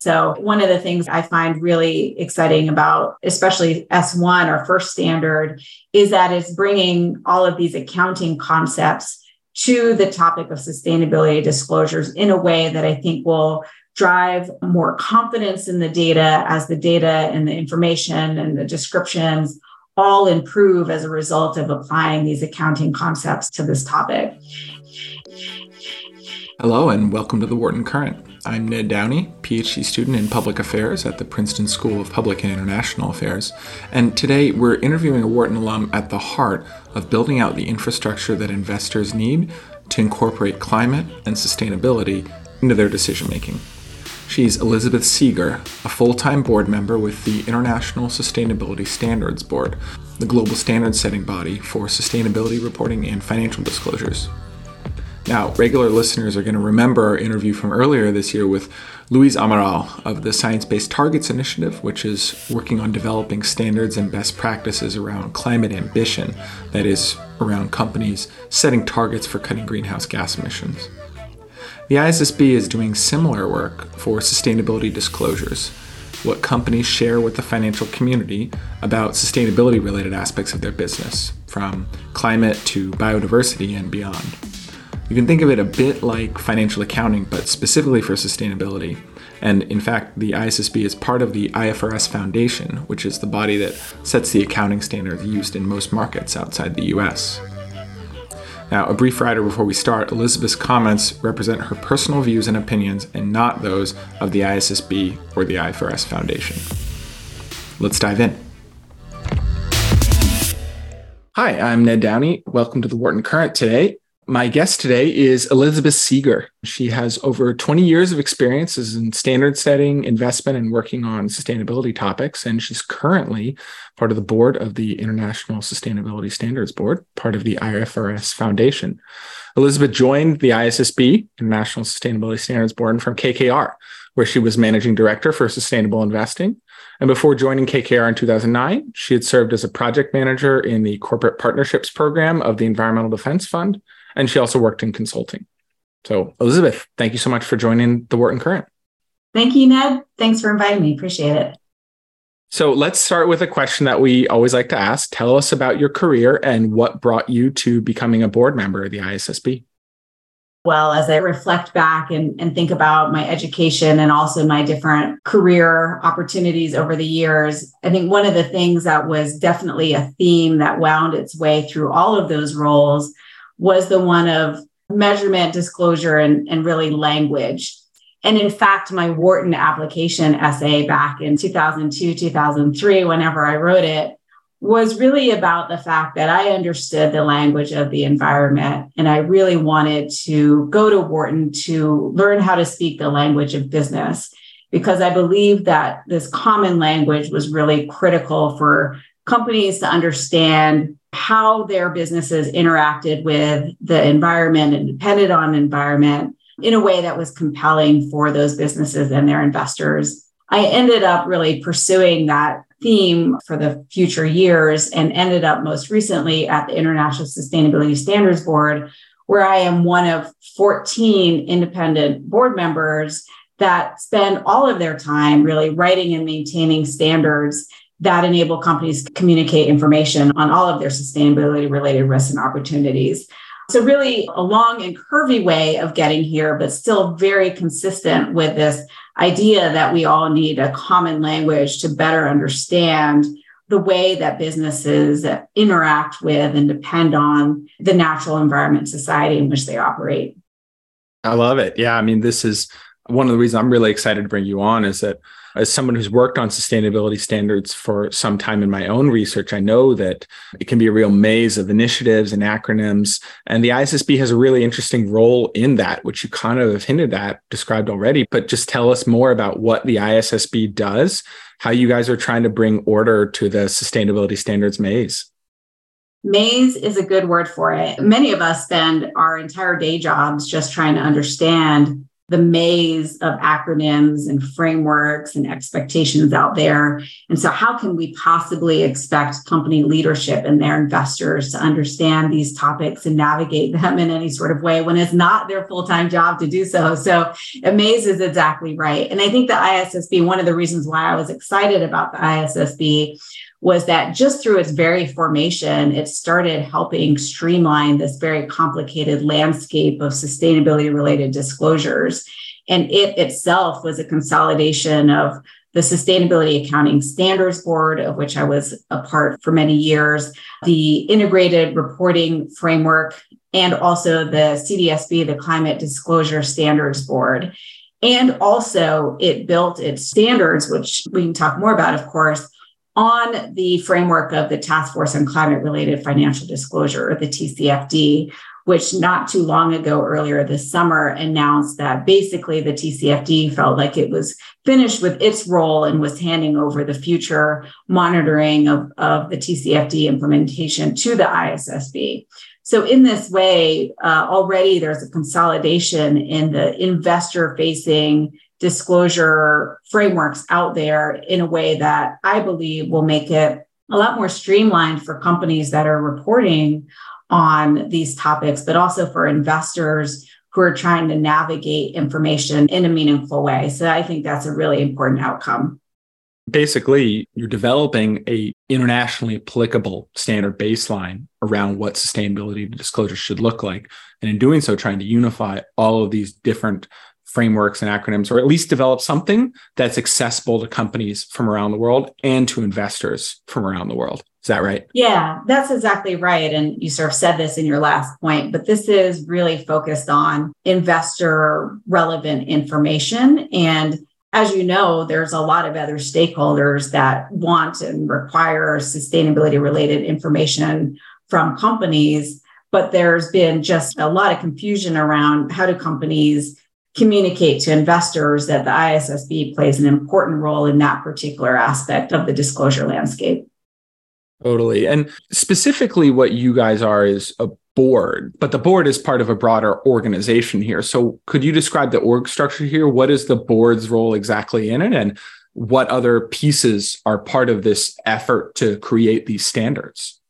So, one of the things I find really exciting about, especially S1, or first standard, is that it's bringing all of these accounting concepts to the topic of sustainability disclosures in a way that I think will drive more confidence in the data as the data and the information and the descriptions all improve as a result of applying these accounting concepts to this topic. Hello, and welcome to the Wharton Current. I'm Ned Downey, PhD student in public affairs at the Princeton School of Public and International Affairs, and today we're interviewing a Wharton alum at the heart of building out the infrastructure that investors need to incorporate climate and sustainability into their decision making. She's Elizabeth Seeger, a full time board member with the International Sustainability Standards Board, the global standard setting body for sustainability reporting and financial disclosures. Now, regular listeners are going to remember our interview from earlier this year with Luis Amaral of the Science Based Targets Initiative, which is working on developing standards and best practices around climate ambition, that is, around companies setting targets for cutting greenhouse gas emissions. The ISSB is doing similar work for sustainability disclosures, what companies share with the financial community about sustainability related aspects of their business, from climate to biodiversity and beyond. You can think of it a bit like financial accounting, but specifically for sustainability. And in fact, the ISSB is part of the IFRS Foundation, which is the body that sets the accounting standards used in most markets outside the US. Now, a brief rider before we start Elizabeth's comments represent her personal views and opinions and not those of the ISSB or the IFRS Foundation. Let's dive in. Hi, I'm Ned Downey. Welcome to the Wharton Current today. My guest today is Elizabeth Seeger. She has over 20 years of experience in standard setting, investment, and working on sustainability topics. And she's currently part of the board of the International Sustainability Standards Board, part of the IFRS Foundation. Elizabeth joined the ISSB, International Sustainability Standards Board, from KKR, where she was managing director for sustainable investing. And before joining KKR in 2009, she had served as a project manager in the corporate partnerships program of the Environmental Defense Fund and she also worked in consulting. So, Elizabeth, thank you so much for joining the Wharton Current. Thank you, Ned. Thanks for inviting me. Appreciate it. So, let's start with a question that we always like to ask. Tell us about your career and what brought you to becoming a board member of the ISSB. Well, as I reflect back and, and think about my education and also my different career opportunities over the years, I think one of the things that was definitely a theme that wound its way through all of those roles was the one of measurement, disclosure, and, and really language. And in fact, my Wharton application essay back in 2002, 2003, whenever I wrote it, was really about the fact that I understood the language of the environment. And I really wanted to go to Wharton to learn how to speak the language of business because I believe that this common language was really critical for companies to understand how their businesses interacted with the environment and depended on environment in a way that was compelling for those businesses and their investors. I ended up really pursuing that theme for the future years and ended up most recently at the International Sustainability Standards Board, where I am one of 14 independent board members that spend all of their time really writing and maintaining standards that enable companies to communicate information on all of their sustainability related risks and opportunities. So, really, a long and curvy way of getting here, but still very consistent with this idea that we all need a common language to better understand the way that businesses interact with and depend on the natural environment society in which they operate. I love it. Yeah. I mean, this is one of the reasons I'm really excited to bring you on is that as someone who's worked on sustainability standards for some time in my own research, I know that it can be a real maze of initiatives and acronyms. And the ISSB has a really interesting role in that, which you kind of have hinted at, described already. But just tell us more about what the ISSB does, how you guys are trying to bring order to the sustainability standards maze. Maze is a good word for it. Many of us spend our entire day jobs just trying to understand the maze of acronyms and frameworks and expectations out there. And so, how can we possibly expect company leadership and their investors to understand these topics and navigate them in any sort of way when it's not their full time job to do so? So, maze is exactly right. And I think the ISSB, one of the reasons why I was excited about the ISSB was that just through its very formation, it started helping streamline this very complicated landscape of sustainability related disclosures. And it itself was a consolidation of the Sustainability Accounting Standards Board, of which I was a part for many years, the Integrated Reporting Framework, and also the CDSB, the Climate Disclosure Standards Board. And also, it built its standards, which we can talk more about, of course, on the framework of the Task Force on Climate Related Financial Disclosure, or the TCFD, which not too long ago, earlier this summer, announced that basically the TCFD felt like it was finished with its role and was handing over the future monitoring of, of the TCFD implementation to the ISSB. So, in this way, uh, already there's a consolidation in the investor facing disclosure frameworks out there in a way that I believe will make it a lot more streamlined for companies that are reporting on these topics, but also for investors who are trying to navigate information in a meaningful way. So I think that's a really important outcome. Basically, you're developing a internationally applicable standard baseline around what sustainability disclosure should look like. And in doing so, trying to unify all of these different frameworks and acronyms, or at least develop something that's accessible to companies from around the world and to investors from around the world. Is that right? Yeah, that's exactly right. And you sort of said this in your last point, but this is really focused on investor relevant information. And as you know, there's a lot of other stakeholders that want and require sustainability related information from companies. But there's been just a lot of confusion around how do companies communicate to investors that the ISSB plays an important role in that particular aspect of the disclosure landscape. Totally. And specifically, what you guys are is a board, but the board is part of a broader organization here. So, could you describe the org structure here? What is the board's role exactly in it? And what other pieces are part of this effort to create these standards?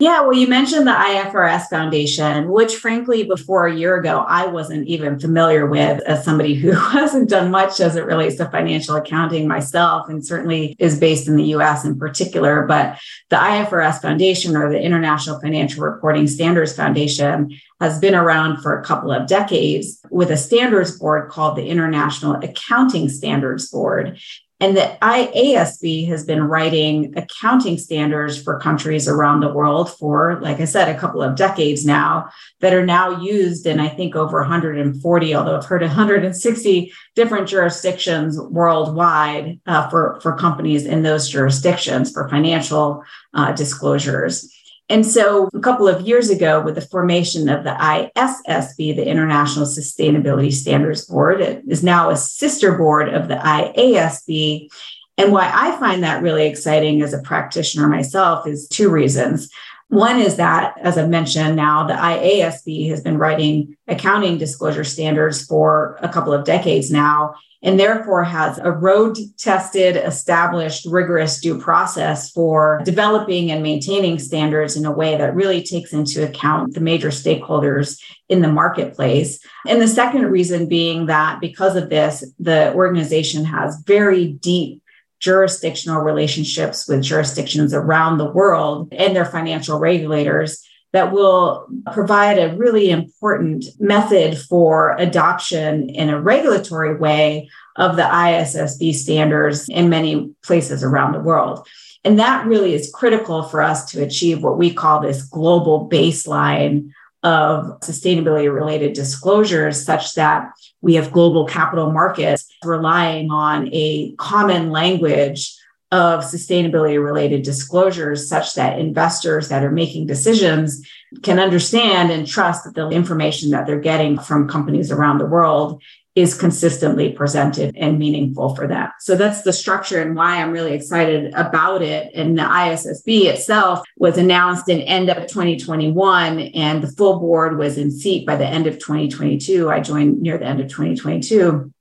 Yeah, well, you mentioned the IFRS Foundation, which frankly, before a year ago, I wasn't even familiar with as somebody who hasn't done much as it relates to financial accounting myself, and certainly is based in the US in particular. But the IFRS Foundation or the International Financial Reporting Standards Foundation has been around for a couple of decades with a standards board called the International Accounting Standards Board. And the IASB has been writing accounting standards for countries around the world for, like I said, a couple of decades now that are now used in, I think, over 140, although I've heard 160 different jurisdictions worldwide uh, for, for companies in those jurisdictions for financial uh, disclosures. And so a couple of years ago, with the formation of the ISSB, the International Sustainability Standards Board, it is now a sister board of the IASB. And why I find that really exciting as a practitioner myself is two reasons. One is that, as I mentioned now, the IASB has been writing accounting disclosure standards for a couple of decades now and therefore has a road tested, established, rigorous due process for developing and maintaining standards in a way that really takes into account the major stakeholders in the marketplace. And the second reason being that because of this, the organization has very deep jurisdictional relationships with jurisdictions around the world and their financial regulators that will provide a really important method for adoption in a regulatory way of the ISSB standards in many places around the world. And that really is critical for us to achieve what we call this global baseline of sustainability related disclosures, such that we have global capital markets relying on a common language of sustainability related disclosures such that investors that are making decisions can understand and trust that the information that they're getting from companies around the world is consistently presented and meaningful for them. So that's the structure and why I'm really excited about it. And the ISSB itself was announced in end of 2021 and the full board was in seat by the end of 2022. I joined near the end of 2022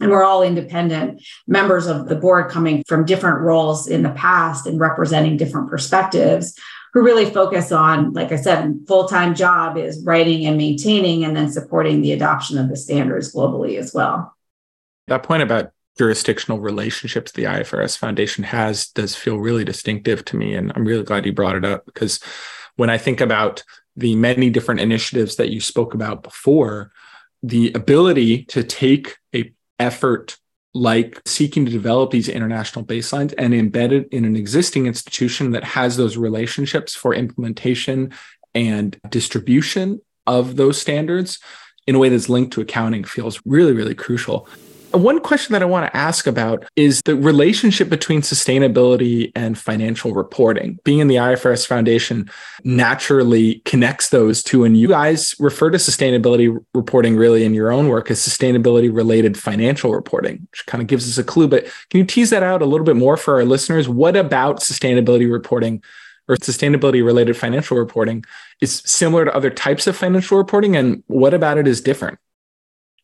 and we're all independent members of the board coming from different roles in the past and representing different perspectives who really focus on like i said full-time job is writing and maintaining and then supporting the adoption of the standards globally as well. That point about jurisdictional relationships the ifrs foundation has does feel really distinctive to me and i'm really glad you brought it up because when i think about the many different initiatives that you spoke about before the ability to take a effort like seeking to develop these international baselines and embed it in an existing institution that has those relationships for implementation and distribution of those standards in a way that's linked to accounting feels really, really crucial. One question that I want to ask about is the relationship between sustainability and financial reporting. Being in the IFRS Foundation naturally connects those two. And you guys refer to sustainability reporting really in your own work as sustainability related financial reporting, which kind of gives us a clue. But can you tease that out a little bit more for our listeners? What about sustainability reporting? Or sustainability related financial reporting is similar to other types of financial reporting, and what about it is different?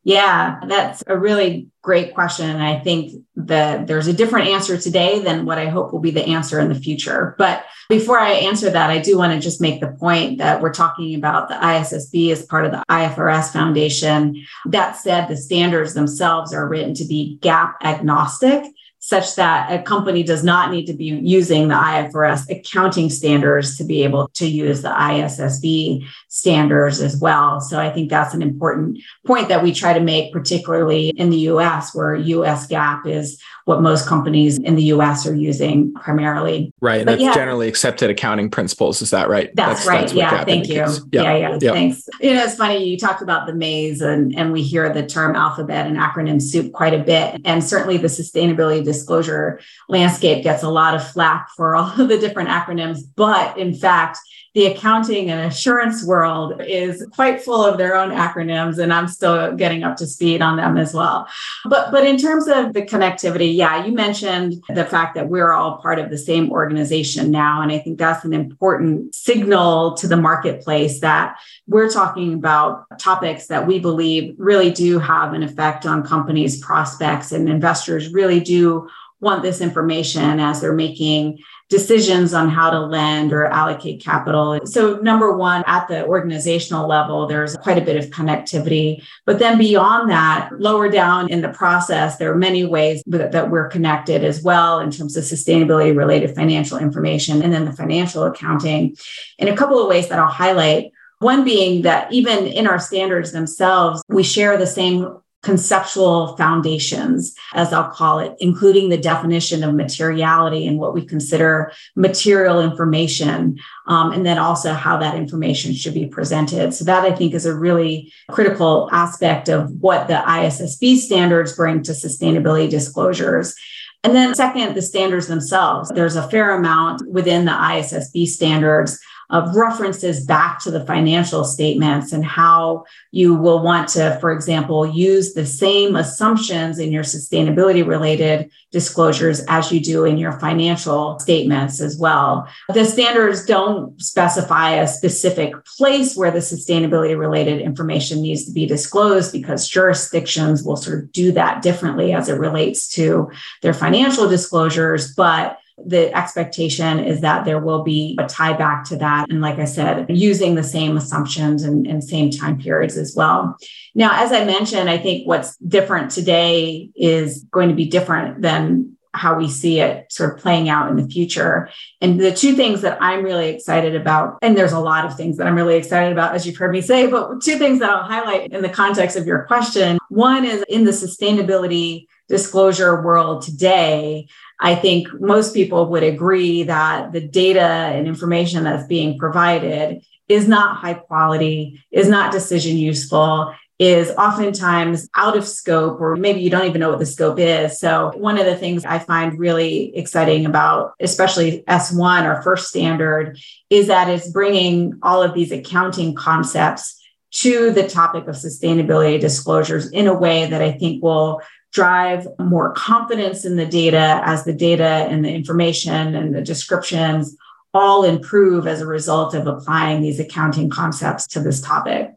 Yeah, that's a really great question. And I think that there's a different answer today than what I hope will be the answer in the future. But before I answer that, I do want to just make the point that we're talking about the ISSB as part of the IFRS Foundation. That said, the standards themselves are written to be GAAP agnostic such that a company does not need to be using the IFRS accounting standards to be able to use the ISSB standards as well. So I think that's an important point that we try to make, particularly in the US, where US GAAP is what most companies in the US are using primarily. Right. And but that's yeah, generally accepted accounting principles. Is that right? That's, that's right. That's yeah. Thank you. Yeah. yeah. Yeah. yeah. Thanks. You know, it's funny. You talked about the maze and, and we hear the term alphabet and acronym soup quite a bit. And certainly the sustainability disclosure landscape gets a lot of flack for all of the different acronyms. But in fact, the accounting and assurance world is quite full of their own acronyms and i'm still getting up to speed on them as well. But but in terms of the connectivity yeah you mentioned the fact that we're all part of the same organization now and i think that's an important signal to the marketplace that we're talking about topics that we believe really do have an effect on companies prospects and investors really do want this information as they're making decisions on how to lend or allocate capital. So, number one, at the organizational level, there's quite a bit of connectivity. But then beyond that, lower down in the process, there are many ways that we're connected as well in terms of sustainability related financial information and then the financial accounting. In a couple of ways that I'll highlight. One being that even in our standards themselves, we share the same conceptual foundations, as I'll call it, including the definition of materiality and what we consider material information, um, and then also how that information should be presented. So, that I think is a really critical aspect of what the ISSB standards bring to sustainability disclosures. And then, second, the standards themselves. There's a fair amount within the ISSB standards of references back to the financial statements and how you will want to, for example, use the same assumptions in your sustainability related disclosures as you do in your financial statements as well. The standards don't specify a specific place where the sustainability related information needs to be disclosed because jurisdictions will sort of do that differently as it relates to their financial disclosures. But the expectation is that there will be a tie back to that. And like I said, using the same assumptions and, and same time periods as well. Now, as I mentioned, I think what's different today is going to be different than how we see it sort of playing out in the future. And the two things that I'm really excited about, and there's a lot of things that I'm really excited about, as you've heard me say, but two things that I'll highlight in the context of your question. One is in the sustainability disclosure world today, I think most people would agree that the data and information that's being provided is not high quality, is not decision useful, is oftentimes out of scope, or maybe you don't even know what the scope is. So, one of the things I find really exciting about, especially S1, or first standard, is that it's bringing all of these accounting concepts to the topic of sustainability disclosures in a way that I think will drive more confidence in the data as the data and the information and the descriptions all improve as a result of applying these accounting concepts to this topic.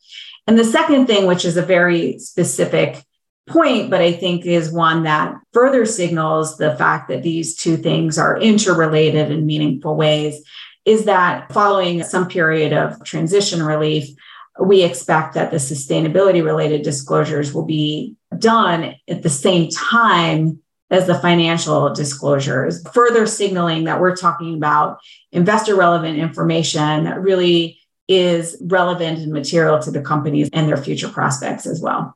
And the second thing, which is a very specific point, but I think is one that further signals the fact that these two things are interrelated in meaningful ways, is that following some period of transition relief, we expect that the sustainability related disclosures will be done at the same time as the financial disclosures, further signaling that we're talking about investor relevant information that really is relevant and material to the companies and their future prospects as well.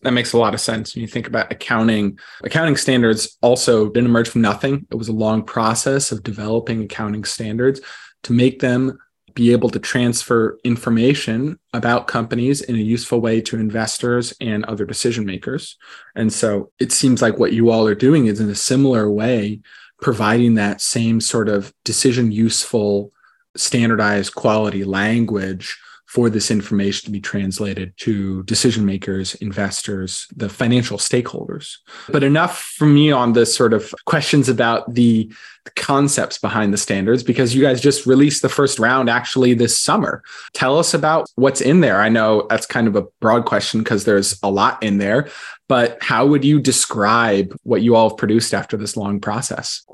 That makes a lot of sense when you think about accounting. Accounting standards also didn't emerge from nothing. It was a long process of developing accounting standards to make them be able to transfer information about companies in a useful way to investors and other decision makers. And so it seems like what you all are doing is in a similar way, providing that same sort of decision useful, standardized quality language for this information to be translated to decision makers, investors, the financial stakeholders. But enough from me on the sort of questions about the, the concepts behind the standards, because you guys just released the first round actually this summer. Tell us about what's in there. I know that's kind of a broad question because there's a lot in there, but how would you describe what you all have produced after this long process?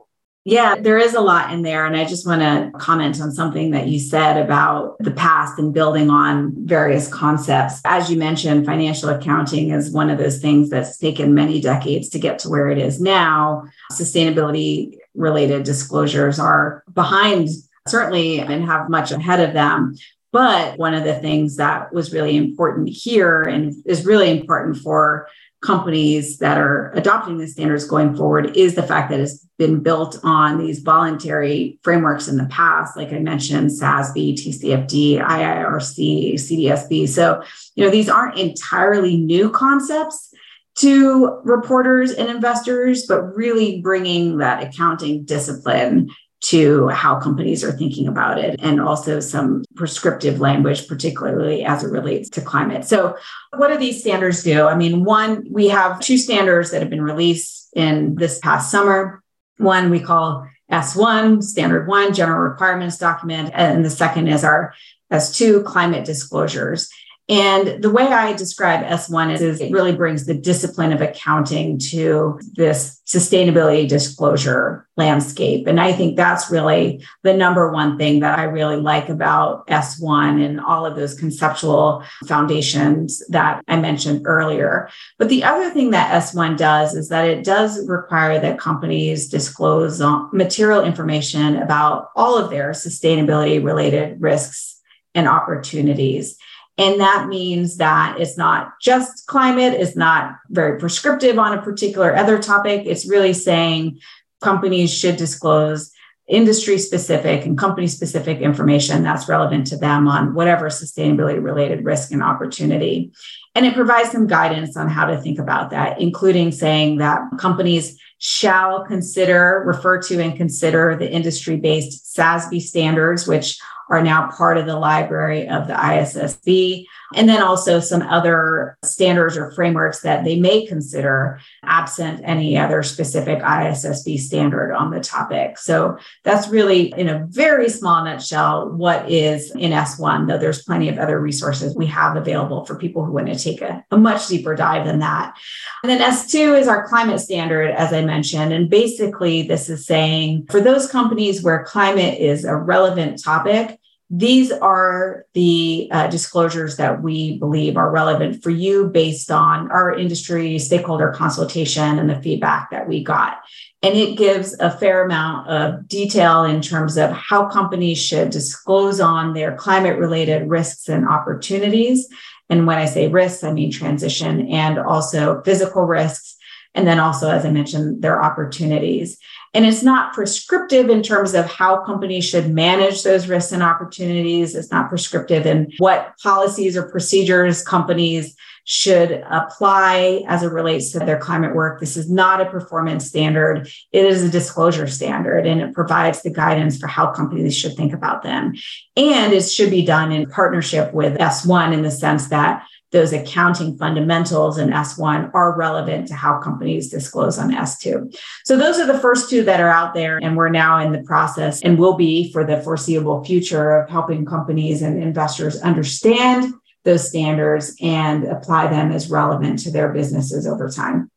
Yeah, there is a lot in there. And I just want to comment on something that you said about the past and building on various concepts. As you mentioned, financial accounting is one of those things that's taken many decades to get to where it is now. Sustainability related disclosures are behind, certainly, and have much ahead of them. But one of the things that was really important here and is really important for companies that are adopting the standards going forward is the fact that it's been built on these voluntary frameworks in the past, like I mentioned, SASB, TCFD, IIRC, CDSB. So, you know, these aren't entirely new concepts to reporters and investors, but really bringing that accounting discipline to how companies are thinking about it and also some prescriptive language particularly as it relates to climate. So what do these standards do? I mean one we have two standards that have been released in this past summer. One we call s1 standard one general requirements document and the second is our s2 climate disclosures and the way I describe S1 is, is, it really brings the discipline of accounting to this sustainability disclosure landscape. And I think that's really the number one thing that I really like about S1 and all of those conceptual foundations that I mentioned earlier. But the other thing that S1 does is that it does require that companies disclose uh, material information about all of their sustainability related risks and opportunities. And that means that it's not just climate, it's not very prescriptive on a particular other topic. It's really saying companies should disclose industry specific and company specific information that's relevant to them on whatever sustainability related risk and opportunity. And it provides some guidance on how to think about that, including saying that companies shall consider, refer to, and consider the industry based SASB standards, which are now part of the library of the ISSB. And then also some other standards or frameworks that they may consider absent any other specific ISSB standard on the topic. So that's really, in a very small nutshell, what is in S1, though there's plenty of other resources we have available for people who want to take a, a much deeper dive than that. And then S2 is our climate standard, as I mentioned. And basically, this is saying for those companies where climate is a relevant topic, these are the uh, disclosures that we believe are relevant for you based on our industry stakeholder consultation and the feedback that we got. And it gives a fair amount of detail in terms of how companies should disclose on their climate related risks and opportunities. And when I say risks, I mean transition and also physical risks And then also, as I mentioned, their opportunities. And it's not prescriptive in terms of how companies should manage those risks and opportunities. It's not prescriptive in what policies or procedures companies should apply as it relates to their climate work. This is not a performance standard. It is a disclosure standard and it provides the guidance for how companies should think about them. And it should be done in partnership with S1 in the sense that those accounting fundamentals in S1 are relevant to how companies disclose on S2. So those are the first two that are out there. And we're now in the process and will be for the foreseeable future of helping companies and investors understand those standards and apply them as relevant to their businesses over time.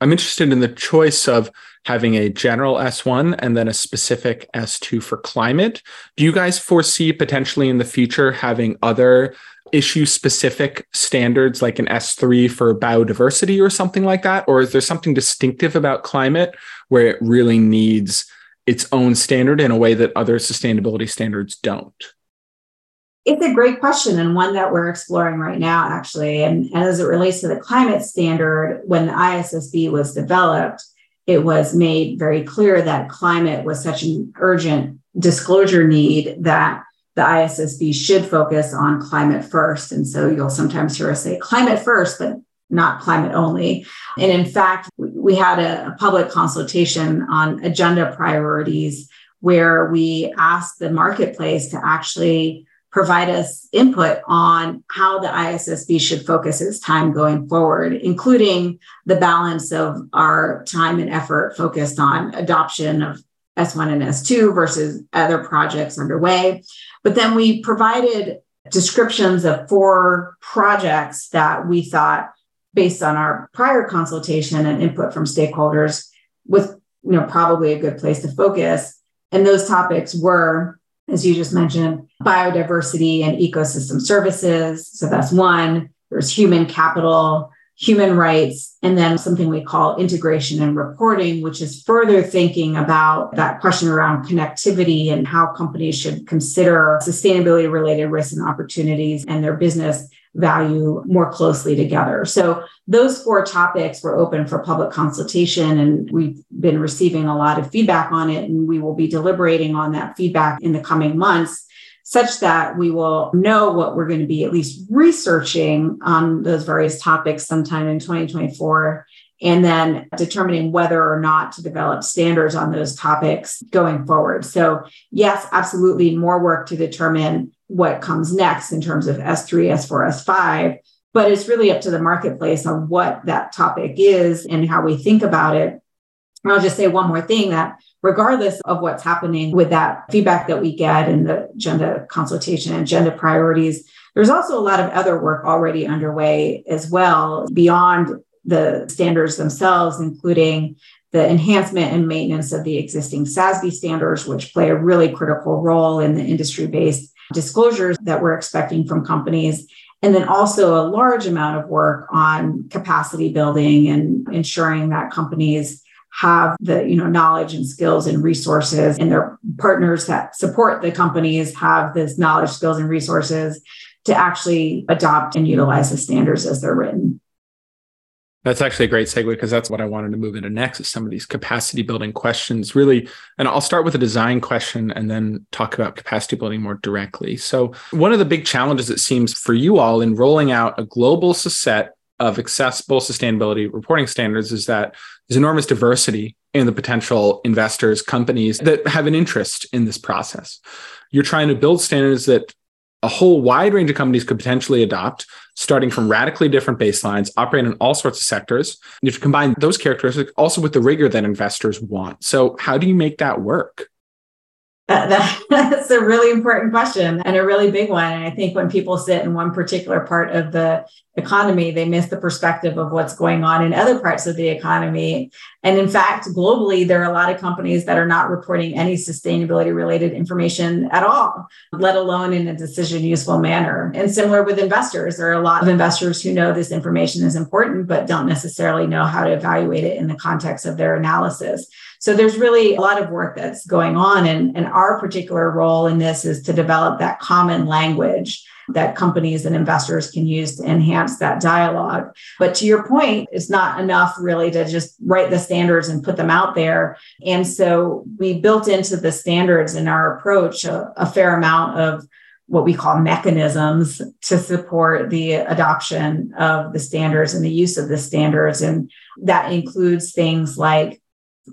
I'm interested in the choice of having a general S1 and then a specific S2 for climate. Do you guys foresee potentially in the future having other issue specific standards like an S3 for biodiversity or something like that? Or is there something distinctive about climate where it really needs its own standard in a way that other sustainability standards don't? It's a great question and one that we're exploring right now, actually. And, and as it relates to the climate standard, when the ISSB was developed, it was made very clear that climate was such an urgent disclosure need that the ISSB should focus on climate first. And so you'll sometimes hear us say climate first, but not climate only. And in fact, we had a, public consultation on agenda priorities where we asked the marketplace to actually provide us input on how the ISSB should focus its time going forward, including the balance of our time and effort focused on adoption of S1 and S2 versus other projects underway. But then we provided descriptions of four projects that we thought, based on our prior consultation and input from stakeholders, was you know probably a good place to focus. And those topics were, as you just mentioned, biodiversity and ecosystem services. So that's one. There's human capital, human rights, and then something we call integration and reporting, which is further thinking about that question around connectivity and how companies should consider sustainability related risks and opportunities and their business value more closely together. So those four topics were open for public consultation and we've been receiving a lot of feedback on it and we will be deliberating on that feedback in the coming months such that we will know what we're going to be at least researching on those various topics sometime in 2024 and then determining whether or not to develop standards on those topics going forward. So, yes, absolutely more work to determine what comes next in terms of S3, S4, S5, but it's really up to the marketplace on what that topic is and how we think about it. And I'll just say one more thing that regardless of what's happening with that feedback that we get in the agenda consultation and agenda priorities, there's also a lot of other work already underway as well beyond the standards themselves, including the enhancement and maintenance of the existing SASB standards, which play a really critical role in the industry based disclosures that we're expecting from companies. And then also a large amount of work on capacity building and ensuring that companies have the you know knowledge and skills and resources and their partners that support the companies have this knowledge skills and resources to actually adopt and utilize the standards as they're written that's actually a great segue because that's what I wanted to move into next is some of these capacity building questions really and I'll start with a design question and then talk about capacity building more directly. So one of the big challenges it seems for you all in rolling out a global set of accessible sustainability reporting standards is that there's enormous diversity in the potential investors, companies that have an interest in this process. You're trying to build standards that a whole wide range of companies could potentially adopt, starting from radically different baselines, operating in all sorts of sectors. You have to combine those characteristics also with the rigor that investors want. So, how do you make that work? That, that's a really important question and a really big one. And I think when people sit in one particular part of the economy, they miss the perspective of what's going on in other parts of the economy. And in fact, globally, there are a lot of companies that are not reporting any sustainability related information at all, let alone in a decision useful manner. And similar with investors, there are a lot of investors who know this information is important, but don't necessarily know how to evaluate it in the context of their analysis. So there's really a lot of work that's going on. And, and our particular role in this is to develop that common language that companies and investors can use to enhance that dialogue. But to your point, it's not enough really to just write the standards and put them out there. And so we built into the standards in our approach a, a fair amount of what we call mechanisms to support the adoption of the standards and the use of the standards. And that includes things like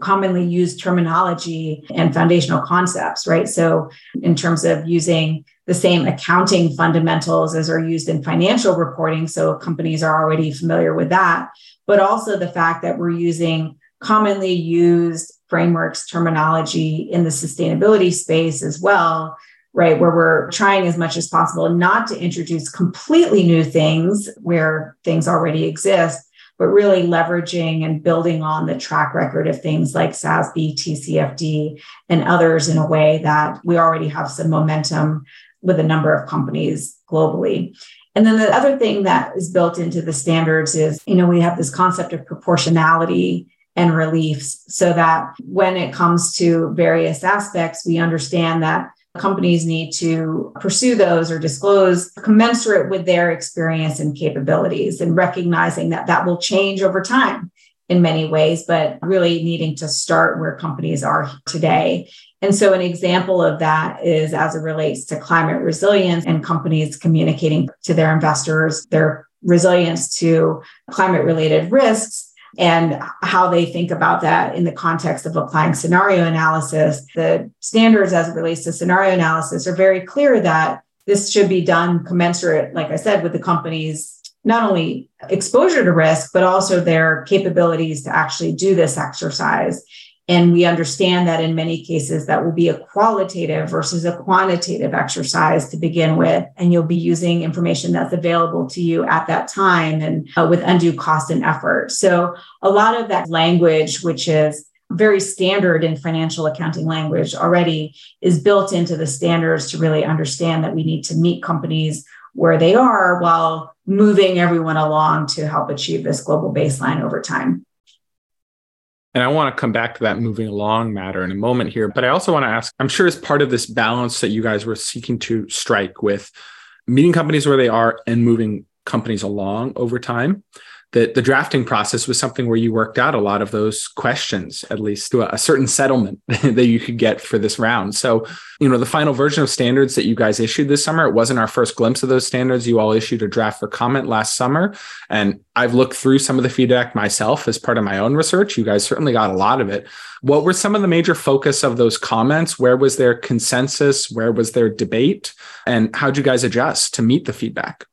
commonly used terminology and foundational concepts, right? So, in terms of using the same accounting fundamentals as are used in financial reporting, so companies are already familiar with that, but also the fact that we're using commonly used frameworks, terminology in the sustainability space as well. Right, where we're trying as much as possible not to introduce completely new things where things already exist, but really leveraging and building on the track record of things like SASB, TCFD, and others in a way that we already have some momentum with a number of companies globally. And then the other thing that is built into the standards is, you know, we have this concept of proportionality and reliefs so that when it comes to various aspects, we understand that companies need to pursue those or disclose commensurate with their experience and capabilities and recognizing that that will change over time in many ways, but really needing to start where companies are today. And so, an example of that is as it relates to climate resilience and companies communicating to their investors their resilience to climate related risks and how they think about that in the context of applying scenario analysis. The standards as it relates to scenario analysis are very clear that this should be done commensurate, like I said, with the company's not only exposure to risk, but also their capabilities to actually do this exercise and we understand that in many cases, that will be a qualitative versus a quantitative exercise to begin with. And you'll be using information that's available to you at that time and uh, with undue cost and effort. So, a lot of that language, which is very standard in financial accounting language already, is built into the standards to really understand that we need to meet companies where they are while moving everyone along to help achieve this global baseline over time. And I want to come back to that moving along matter in a moment here. But I also want to ask I'm sure as part of this balance that you guys were seeking to strike with meeting companies where they are and moving companies along over time, that the drafting process was something where you worked out a lot of those questions, at least to a, a certain settlement that you could get for this round. So, you know, the final version of standards that you guys issued this summer, it wasn't our first glimpse of those standards. You all issued a draft for comment last summer. And I've looked through some of the feedback myself as part of my own research. You guys certainly got a lot of it. What were some of the major focus of those comments? Where was there consensus? Where was there debate? And how'd you guys adjust to meet the feedback?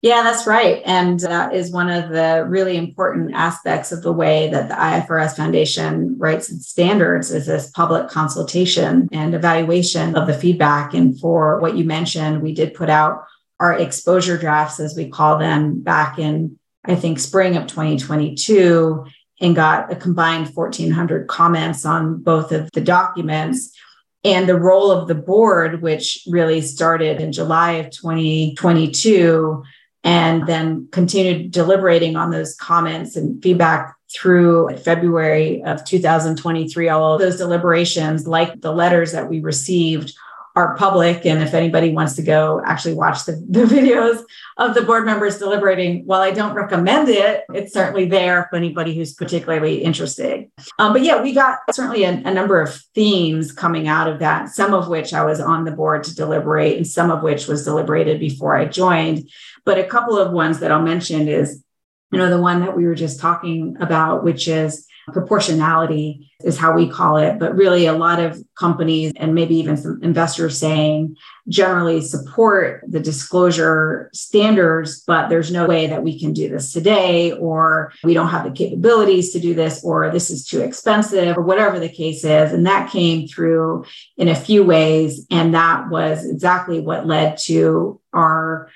Yeah, that's right. And that is one of the really important aspects of the way that the IFRS Foundation writes its standards is this public consultation and evaluation of the feedback. And for what you mentioned, we did put out our exposure drafts, as we call them, back in, I think, spring of 2022 and got a combined 1,400 comments on both of the documents. And the role of the board, which really started in July of 2022, and then continued deliberating on those comments and feedback through February of 2023. All of those deliberations, like the letters that we received, are public. And if anybody wants to go actually watch the, the videos of the board members deliberating, while I don't recommend it, it's certainly there for anybody who's particularly interested. Um, but yeah, we got certainly a, a number of themes coming out of that, some of which I was on the board to deliberate, and some of which was deliberated before I joined. But a couple of ones that I'll mention is, you know, the one that we were just talking about, which is proportionality is how we call it but really a lot of companies and maybe even some investors saying generally support the disclosure standards but there's no way that we can do this today or we don't have the capabilities to do this or this is too expensive or whatever the case is. And that came through in a few ways. And that was exactly what led to our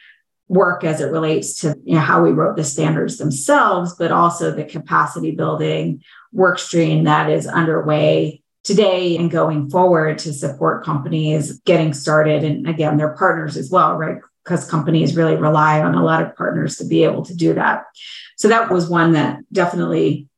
work as it relates to you know, how we wrote the standards themselves, but also the capacity building work stream that is underway today and going forward to support companies getting started. And again, their partners as well, right? Because companies really rely on a lot of partners to be able to do that. So that was one that definitely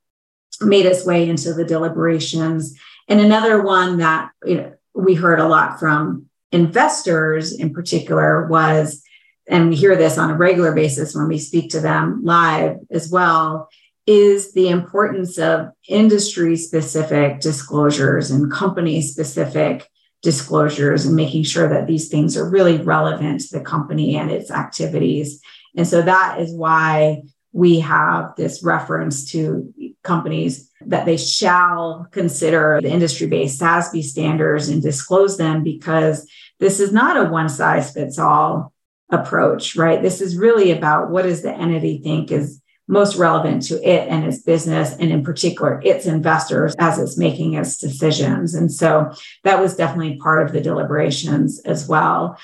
made its way into the deliberations. And another one that you know, we heard a lot from investors in particular was, and we hear this on a regular basis when we speak to them live as well, is the importance of industry specific disclosures and company specific disclosures and making sure that these things are really relevant to the company and its activities. And so that is why we have this reference to companies that they shall consider the industry based SASB standards and disclose them because this is not a one size fits all approach, right? This is really about what does the entity think is most relevant to it and its business, and in particular, its investors as it's making its decisions. And so that was definitely part of the deliberations as well.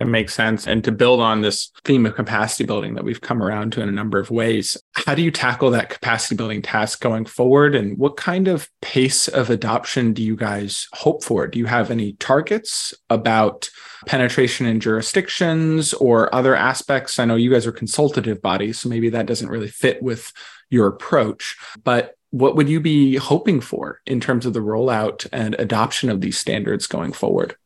It makes sense. And to build on this theme of capacity building that we've come around to in a number of ways, how do you tackle that capacity building task going forward? And what kind of pace of adoption do you guys hope for? Do you have any targets about penetration in jurisdictions or other aspects? I know you guys are consultative bodies, so maybe that doesn't really fit with your approach. But what would you be hoping for in terms of the rollout and adoption of these standards going forward?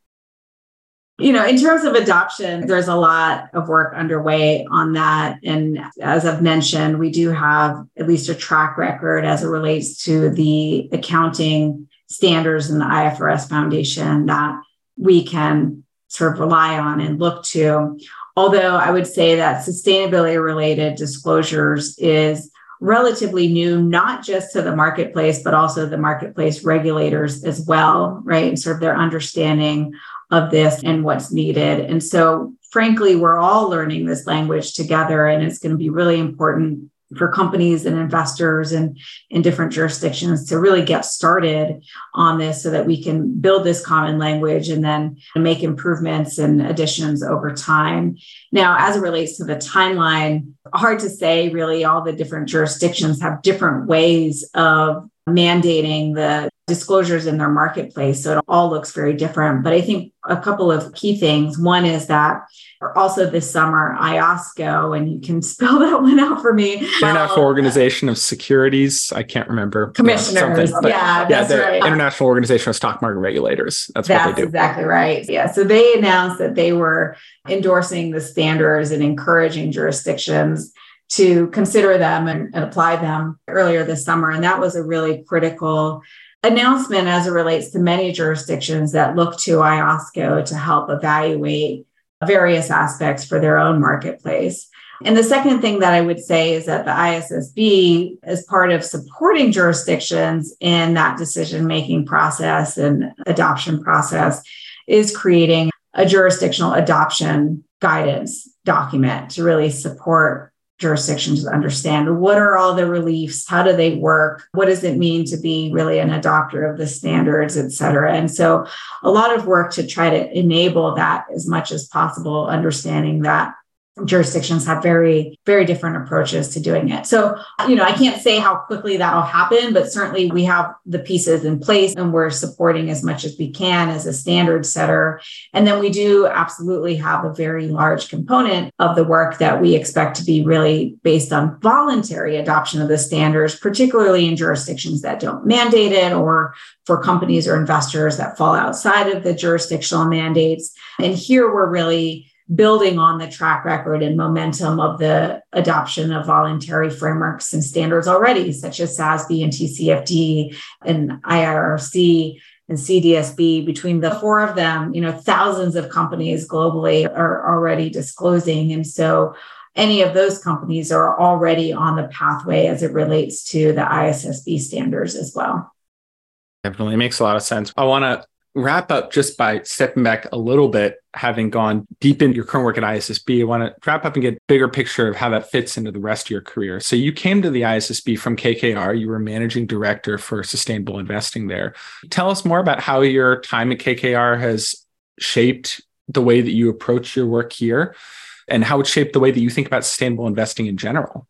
You know, in terms of adoption, there's a lot of work underway on that. And as I've mentioned, we do have at least a track record as it relates to the accounting standards and the IFRS Foundation that we can sort of rely on and look to. Although I would say that sustainability related disclosures is relatively new, not just to the marketplace, but also the marketplace regulators as well, right? And sort of their understanding of this and what's needed. And so, frankly, we're all learning this language together, and it's going to be really important for companies and investors and in different jurisdictions to really get started on this so that we can build this common language and then make improvements and additions over time. Now, as it relates to the timeline, hard to say really all the different jurisdictions have different ways of mandating the disclosures in their marketplace. So it all looks very different. But I think a couple of key things. One is that or also this summer, IOSCO, and you can spell that one out for me. International um, Organization of Securities. I can't remember. Commissioners. Yeah, yeah, that's the right. International Organization of Stock Market Regulators. That's, that's what they do. exactly right. Yeah. So they announced that they were endorsing the standards and encouraging jurisdictions to consider them and, and apply them earlier this summer. And that was a really critical announcement as it relates to many jurisdictions that look to IOSCO to help evaluate various aspects for their own marketplace. And the second thing that I would say is that the ISSB, as part of supporting jurisdictions in that decision making process and adoption process, is creating a jurisdictional adoption guidance document to really support jurisdictions understand what are all the reliefs how do they work what does it mean to be really an adopter of the standards et cetera. And so a lot of work to try to enable that as much as possible understanding that jurisdictions have very very different approaches to doing it. So you know i can't say how quickly that'll happen but certainly we have the pieces in place and we're supporting as much as we can as a standard setter. And then we do absolutely have a very large component of the work that we expect to be really based on voluntary adoption of the standards particularly in jurisdictions that don't mandate it or for companies or investors that fall outside of the jurisdictional mandates. And here we're really building on the track record and momentum of the adoption of voluntary frameworks and standards already, such as SASB and TCFD and IIRC and CDSB. Between the four of them, you know, thousands of companies globally are already disclosing. And so any of those companies are already on the pathway as it relates to the ISSB standards as well. Definitely makes a lot of sense. I want to wrap up just by stepping back a little bit, having gone deep into your current work at ISSB. I want to wrap up and get a bigger picture of how that fits into the rest of your career. So you came to the ISSB from KKR. You were managing director for sustainable investing there. Tell us more about how your time at KKR has shaped the way that you approach your work here and how it shaped the way that you think about sustainable investing in general.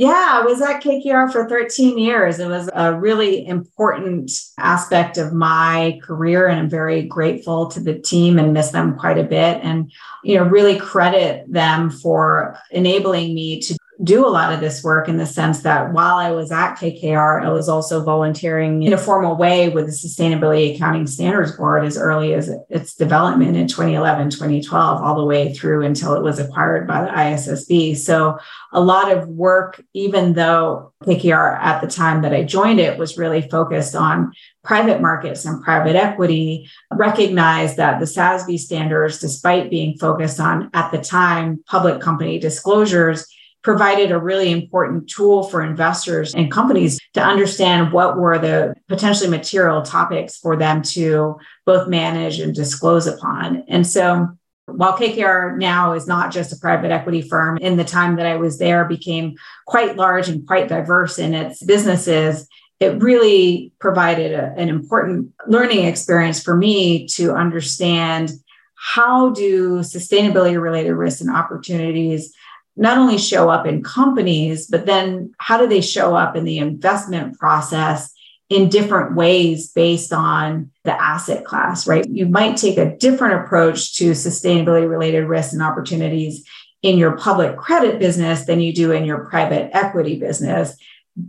Yeah, I was at KKR for 13 years. It was a really important aspect of my career, and I'm very grateful to the team and miss them quite a bit. And, you know, really credit them for enabling me to do a lot of this work in the sense that while I was at KKR, I was also volunteering in a formal way with the Sustainability Accounting Standards Board as early as its development in 2011, 2012, all the way through until it was acquired by the ISSB. So a lot of work, even though KKR at the time that I joined it was really focused on private markets and private equity, recognized that the SASB standards, despite being focused on at the time public company disclosures, provided a really important tool for investors and companies to understand what were the potentially material topics for them to both manage and disclose upon. And so while KKR now is not just a private equity firm, in the time that I was there became quite large and quite diverse in its businesses. It really provided a, an important learning experience for me to understand how do sustainability related risks and opportunities not only show up in companies, but then how do they show up in the investment process in different ways based on the asset class, right? You might take a different approach to sustainability related risks and opportunities in your public credit business than you do in your private equity business,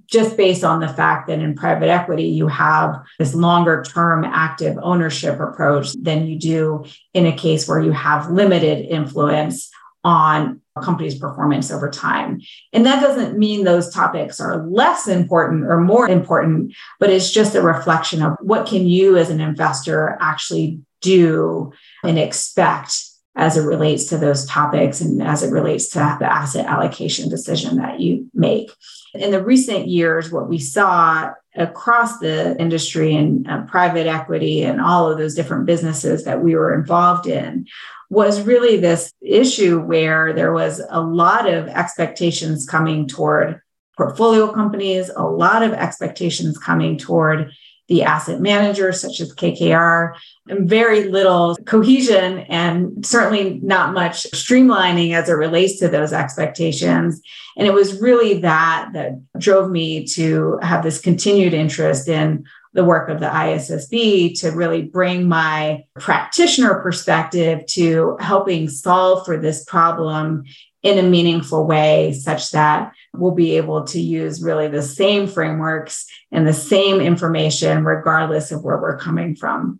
just based on the fact that in private equity, you have this longer term active ownership approach than you do in a case where you have limited influence on a company's performance over time. And that doesn't mean those topics are less important or more important, but it's just a reflection of what can you as an investor actually do and expect as it relates to those topics and as it relates to the asset allocation decision that you make. In the recent years, what we saw across the industry and uh, private equity and all of those different businesses that we were involved in was really this issue where there was a lot of expectations coming toward portfolio companies, a lot of expectations coming toward the asset managers, such as KKR, and very little cohesion and certainly not much streamlining as it relates to those expectations. And it was really that that drove me to have this continued interest in the work of the ISSB to really bring my practitioner perspective to helping solve for this problem in a meaningful way, such that we'll be able to use really the same frameworks and the same information, regardless of where we're coming from.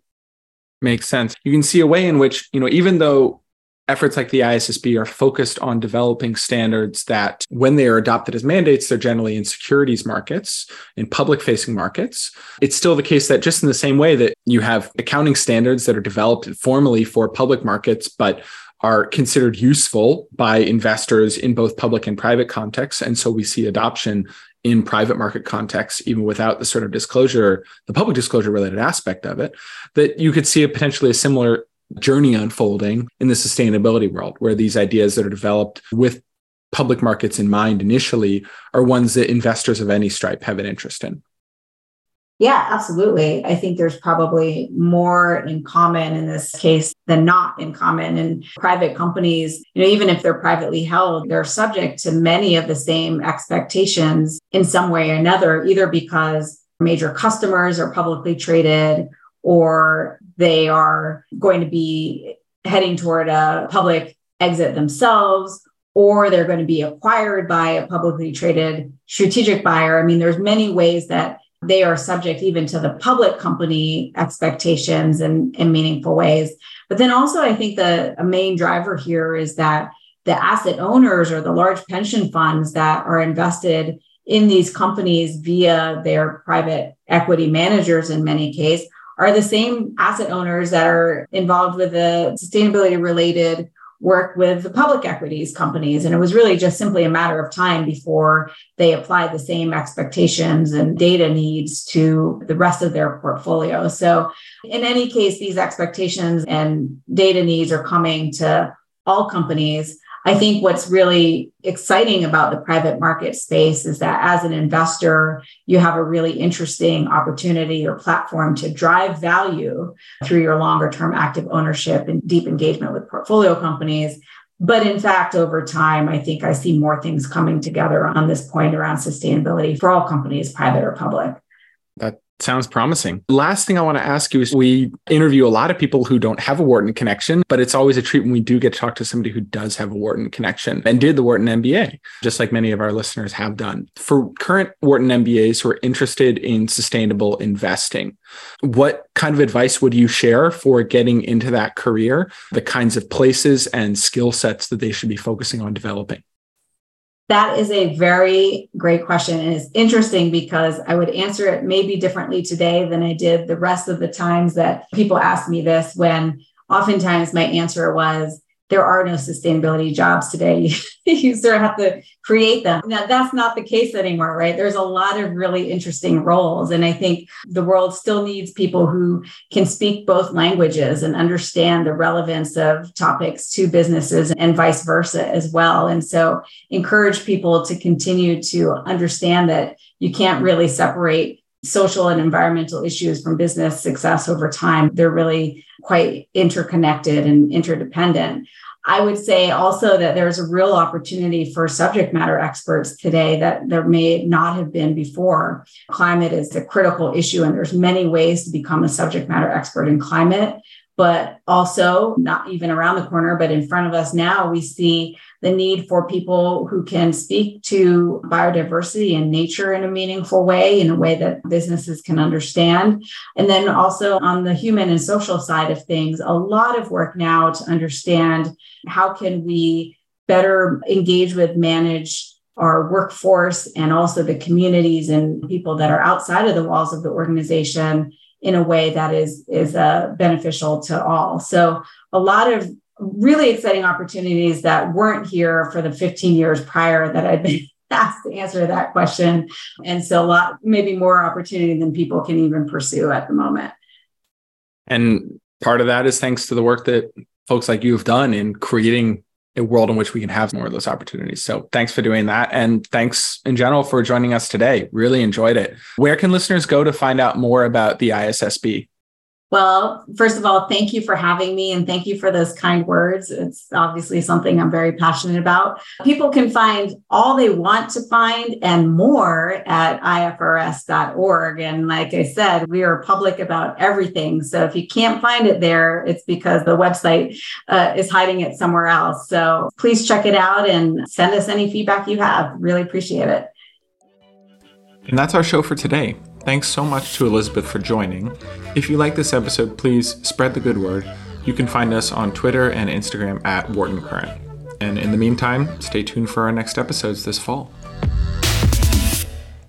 Makes sense. You can see a way in which, you know, even though efforts like the ISSB are focused on developing standards that, when they are adopted as mandates, they're generally in securities markets, in public facing markets. It's still the case that, just in the same way that you have accounting standards that are developed formally for public markets, but are considered useful by investors in both public and private contexts. And so we see adoption in private market contexts, even without the sort of disclosure, the public disclosure related aspect of it, that you could see a potentially a similar journey unfolding in the sustainability world, where these ideas that are developed with public markets in mind initially are ones that investors of any stripe have an interest in. Yeah, absolutely. I think there's probably more in common in this case than not in common. And private companies, you know, even if they're privately held, they're subject to many of the same expectations in some way or another, either because major customers are publicly traded or they are going to be heading toward a public exit themselves or they're going to be acquired by a publicly traded strategic buyer i mean there's many ways that they are subject even to the public company expectations in, in meaningful ways. But then also i think the main driver here is that the asset owners or the large pension funds that are invested in these companies via their private equity managers in many cases are the same asset owners that are involved with the sustainability related work with the public equities companies. And it was really just simply a matter of time before they applied the same expectations and data needs to the rest of their portfolio. So, in any case, these expectations and data needs are coming to all companies. I think what's really exciting about the private market space is that as an investor, you have a really interesting opportunity or platform to drive value through your longer term active ownership and deep engagement with portfolio companies. But in fact, over time, I think I see more things coming together on this point around sustainability for all companies, private or public. That Sounds promising. Last thing I want to ask you is we interview a lot of people who don't have a Wharton connection, but it's always a treat when we do get to talk to somebody who does have a Wharton connection and did the Wharton MBA, just like many of our listeners have done. For current Wharton MBAs who are interested in sustainable investing, what kind of advice would you share for getting into that career, the kinds of places and skill sets that they should be focusing on developing? That is a very great question. And it's interesting because I would answer it maybe differently today than I did the rest of the times that people ask me this, when oftentimes my answer was, there are no sustainability jobs today. you sort of have to create them. Now, that's not the case anymore, right? There's a lot of really interesting roles. And I think the world still needs people who can speak both languages and understand the relevance of topics to businesses and vice versa as well. And so encourage people to continue to understand that you can't really separate social and environmental issues from business success over time. They're really quite interconnected and interdependent. I would say also that there's a real opportunity for subject matter experts today that there may not have been before. Climate is a critical issue, and there's many ways to become a subject matter expert in climate but also not even around the corner, but in front of us now, we see the need for people who can speak to biodiversity and nature in a meaningful way, in a way that businesses can understand. And then also on the human and social side of things, a lot of work now to understand how can we better engage with, manage our workforce and also the communities and people that are outside of the walls of the organization in a way that is is uh, beneficial to all. So a lot of really exciting opportunities that weren't here for the 15 years prior that I'd been asked to answer that question, and so a lot maybe more opportunity than people can even pursue at the moment. And part of that is thanks to the work that folks like you have done in creating a world in which we can have more of those opportunities. So thanks for doing that. And thanks in general for joining us today. Really enjoyed it. Where can listeners go to find out more about the ISSB? Well, first of all, thank you for having me and thank you for those kind words. It's obviously something I'm very passionate about. People can find all they want to find and more at ifrs.org. And like I said, we are public about everything. So if you can't find it there, it's because the website uh, is hiding it somewhere else. So please check it out and send us any feedback you have. Really appreciate it. And that's our show for today. Thanks so much to Elizabeth for joining. If you like this episode, please spread the good word. You can find us on Twitter and Instagram at Wharton Current. And in the meantime, stay tuned for our next episodes this fall.